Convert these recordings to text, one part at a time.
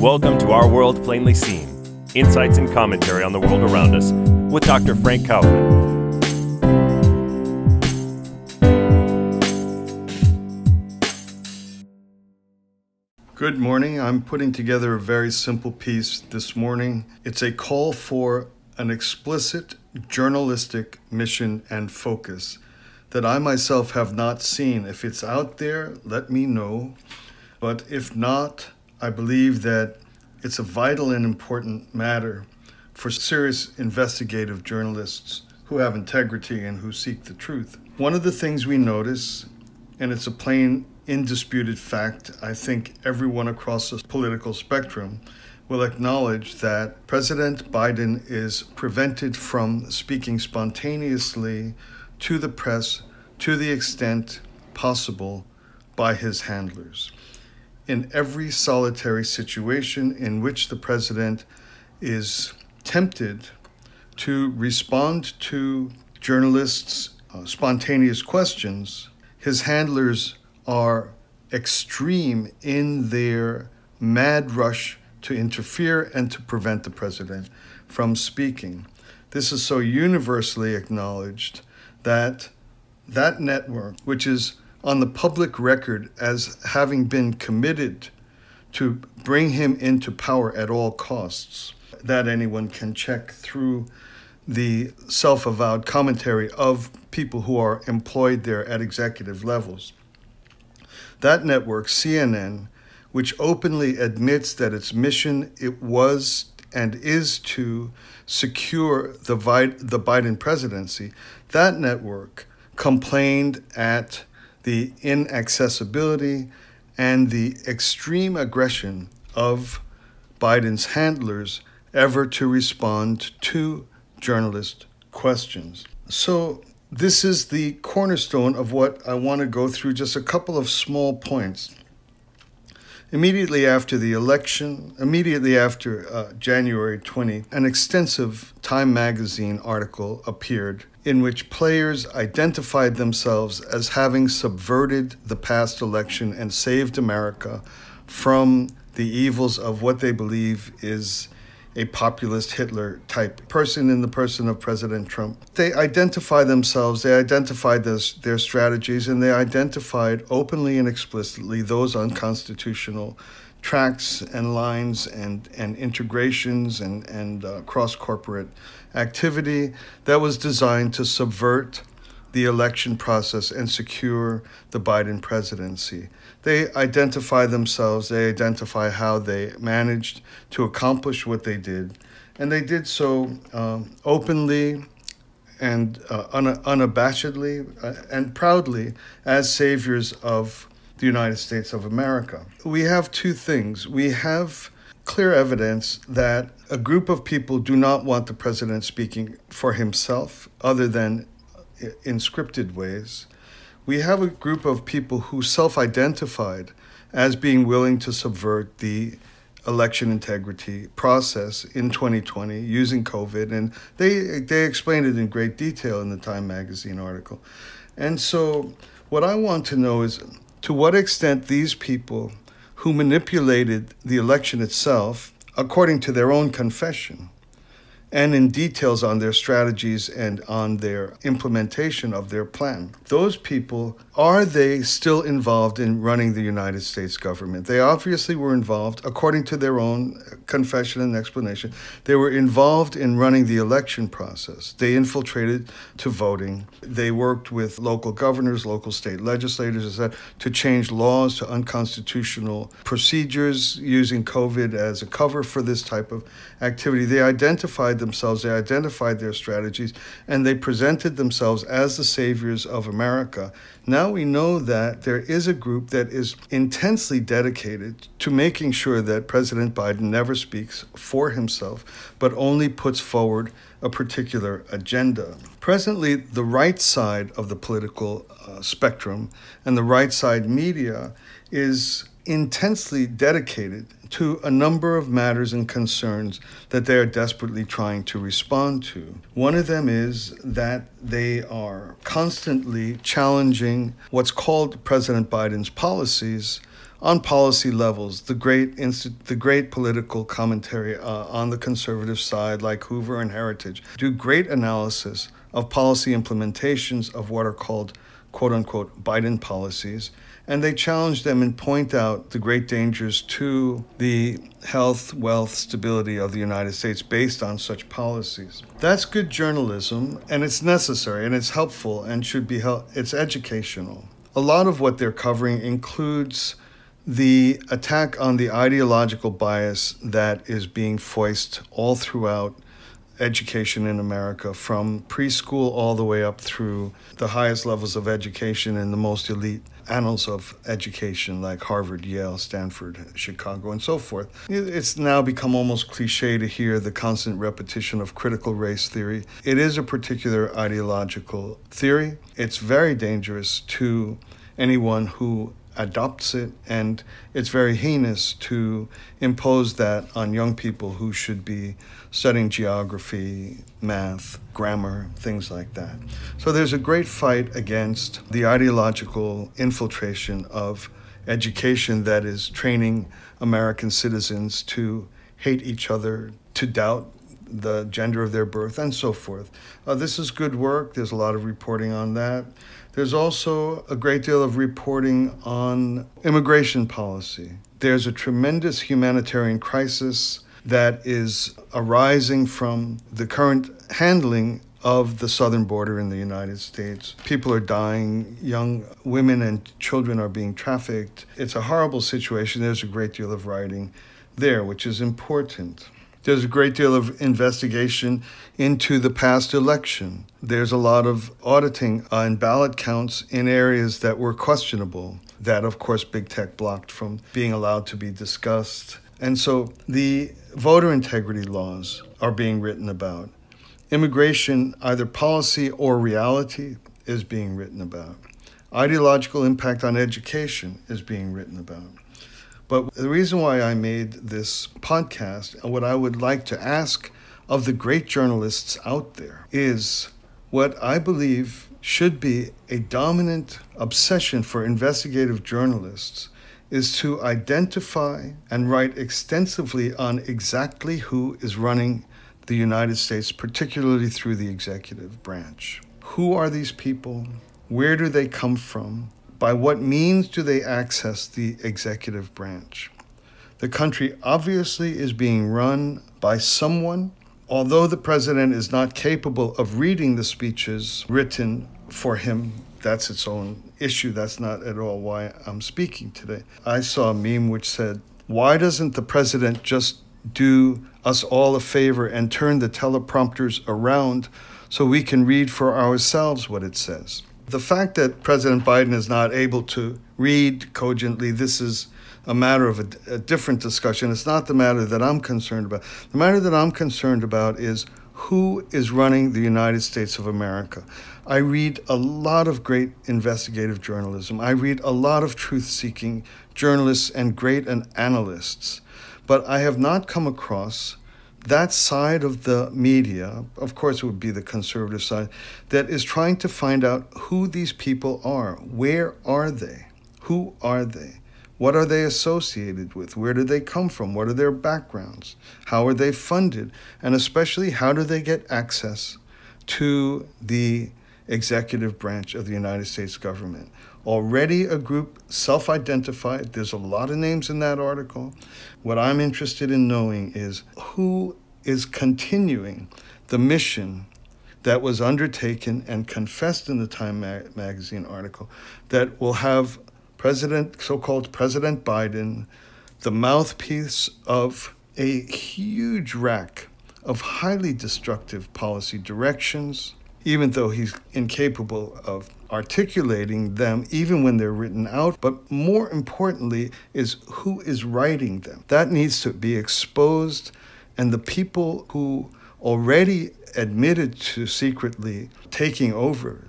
Welcome to Our World Plainly Seen insights and commentary on the world around us with Dr. Frank Kaufmann. Good morning. I'm putting together a very simple piece this morning. It's a call for an explicit journalistic mission and focus that I myself have not seen. If it's out there, let me know. But if not, I believe that it's a vital and important matter for serious investigative journalists who have integrity and who seek the truth. One of the things we notice, and it's a plain, indisputed fact, I think everyone across the political spectrum will acknowledge that President Biden is prevented from speaking spontaneously to the press to the extent possible by his handlers. In every solitary situation in which the president is tempted to respond to journalists' uh, spontaneous questions, his handlers are extreme in their mad rush to interfere and to prevent the president from speaking. This is so universally acknowledged that that network, which is on the public record as having been committed to bring him into power at all costs, that anyone can check through the self avowed commentary of people who are employed there at executive levels. That network, CNN, which openly admits that its mission it was and is to secure the, the Biden presidency, that network complained at the inaccessibility and the extreme aggression of Biden's handlers ever to respond to journalist questions. So, this is the cornerstone of what I want to go through, just a couple of small points. Immediately after the election, immediately after uh, January 20, an extensive Time magazine article appeared in which players identified themselves as having subverted the past election and saved America from the evils of what they believe is a populist Hitler type person in the person of President Trump. They identify themselves, they identified this, their strategies, and they identified openly and explicitly those unconstitutional tracks and lines and, and integrations and, and uh, cross corporate activity that was designed to subvert the election process and secure the Biden presidency. They identify themselves, they identify how they managed to accomplish what they did, and they did so um, openly and uh, un- unabashedly uh, and proudly as saviors of the United States of America. We have two things. We have clear evidence that a group of people do not want the president speaking for himself other than in scripted ways. We have a group of people who self identified as being willing to subvert the election integrity process in 2020 using COVID. And they, they explained it in great detail in the Time magazine article. And so, what I want to know is to what extent these people who manipulated the election itself, according to their own confession, and in details on their strategies and on their implementation of their plan. Those people, are they still involved in running the United States government? They obviously were involved, according to their own confession and explanation, they were involved in running the election process. They infiltrated to voting. They worked with local governors, local state legislators, to change laws to unconstitutional procedures using COVID as a cover for this type of activity. They identified identified themselves, they identified their strategies, and they presented themselves as the saviors of America. Now we know that there is a group that is intensely dedicated to making sure that President Biden never speaks for himself, but only puts forward a particular agenda. Presently, the right side of the political uh, spectrum and the right side media is intensely dedicated to a number of matters and concerns that they are desperately trying to respond to. One of them is that they are constantly challenging what's called President Biden's policies on policy levels, the great inst- the great political commentary uh, on the conservative side, like Hoover and Heritage, do great analysis of policy implementations of what are called quote unquote Biden policies, and they challenge them and point out the great dangers to the health, wealth, stability of the United States based on such policies. That's good journalism, and it's necessary, and it's helpful, and should be help. It's educational. A lot of what they're covering includes the attack on the ideological bias that is being foisted all throughout education in America, from preschool all the way up through the highest levels of education and the most elite annals of education like Harvard, Yale, Stanford, Chicago, and so forth. It's now become almost cliche to hear the constant repetition of critical race theory. It is a particular ideological theory. It's very dangerous to anyone who adopts it, and it's very heinous to impose that on young people who should be studying geography, math, grammar, things like that. So there's a great fight against the ideological infiltration of education that is training American citizens to hate each other, to doubt the gender of their birth, and so forth. Uh, this is good work. There's a lot of reporting on that. There's also a great deal of reporting on immigration policy. There's a tremendous humanitarian crisis that is arising from the current handling of the southern border in the United States. People are dying, young women and children are being trafficked. It's a horrible situation. There's a great deal of writing there, which is important. There's a great deal of investigation into the past election. There's a lot of auditing on ballot counts in areas that were questionable, that, of course, big tech blocked from being allowed to be discussed. And so the voter integrity laws are being written about. Immigration, either policy or reality, is being written about. Ideological impact on education is being written about. But the reason why I made this podcast, and what I would like to ask of the great journalists out there, is what I believe should be a dominant obsession for investigative journalists is to identify and write extensively on exactly who is running the United States, particularly through the executive branch. Who are these people? Where do they come from? By what means do they access the executive branch? The country obviously is being run by someone. Although the president is not capable of reading the speeches written for him, that's its own issue. That's not at all why I'm speaking today. I saw a meme which said, Why doesn't the president just do us all a favor and turn the teleprompters around so we can read for ourselves what it says? The fact that President Biden is not able to read cogently, this is a matter of a, a, different discussion. It's not the matter that I'm concerned about. The matter that I'm concerned about is who is running the United States of America. I read a lot of great investigative journalism. I read a lot of truth seeking journalists and great analysts. But I have not come across that side of the media, of course, it would be the conservative side, that is trying to find out who these people are. Where are they? Who are they? What are they associated with? Where do they come from? What are their backgrounds? How are they funded? And especially, how do they get access to the executive branch of the United States government? already a group self identified. There's a lot of names in that article. What I'm interested in knowing is who is continuing the mission that was undertaken and confessed in the Time magazine article that will have President, so called President Biden, the mouthpiece of a huge rack of highly destructive policy directions, even though he's incapable of articulating them even when they're written out, but more importantly is who is writing them. That needs to be exposed, and the people who already admitted to secretly taking over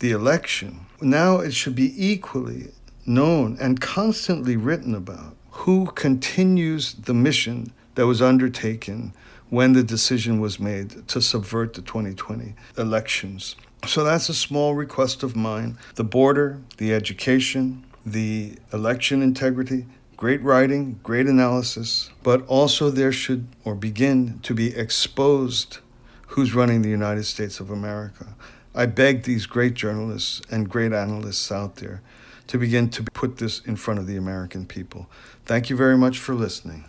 the election, now it should be equally known and constantly written about who continues the mission that was undertaken when the decision was made to subvert the 2020 elections. So that's a small request of mine. The border, the education, the election integrity, great writing, great analysis, but also there should or begin to be exposed who's running the United States of America. I beg these great journalists and great analysts out there to begin to put this in front of the American people. Thank you very much for listening.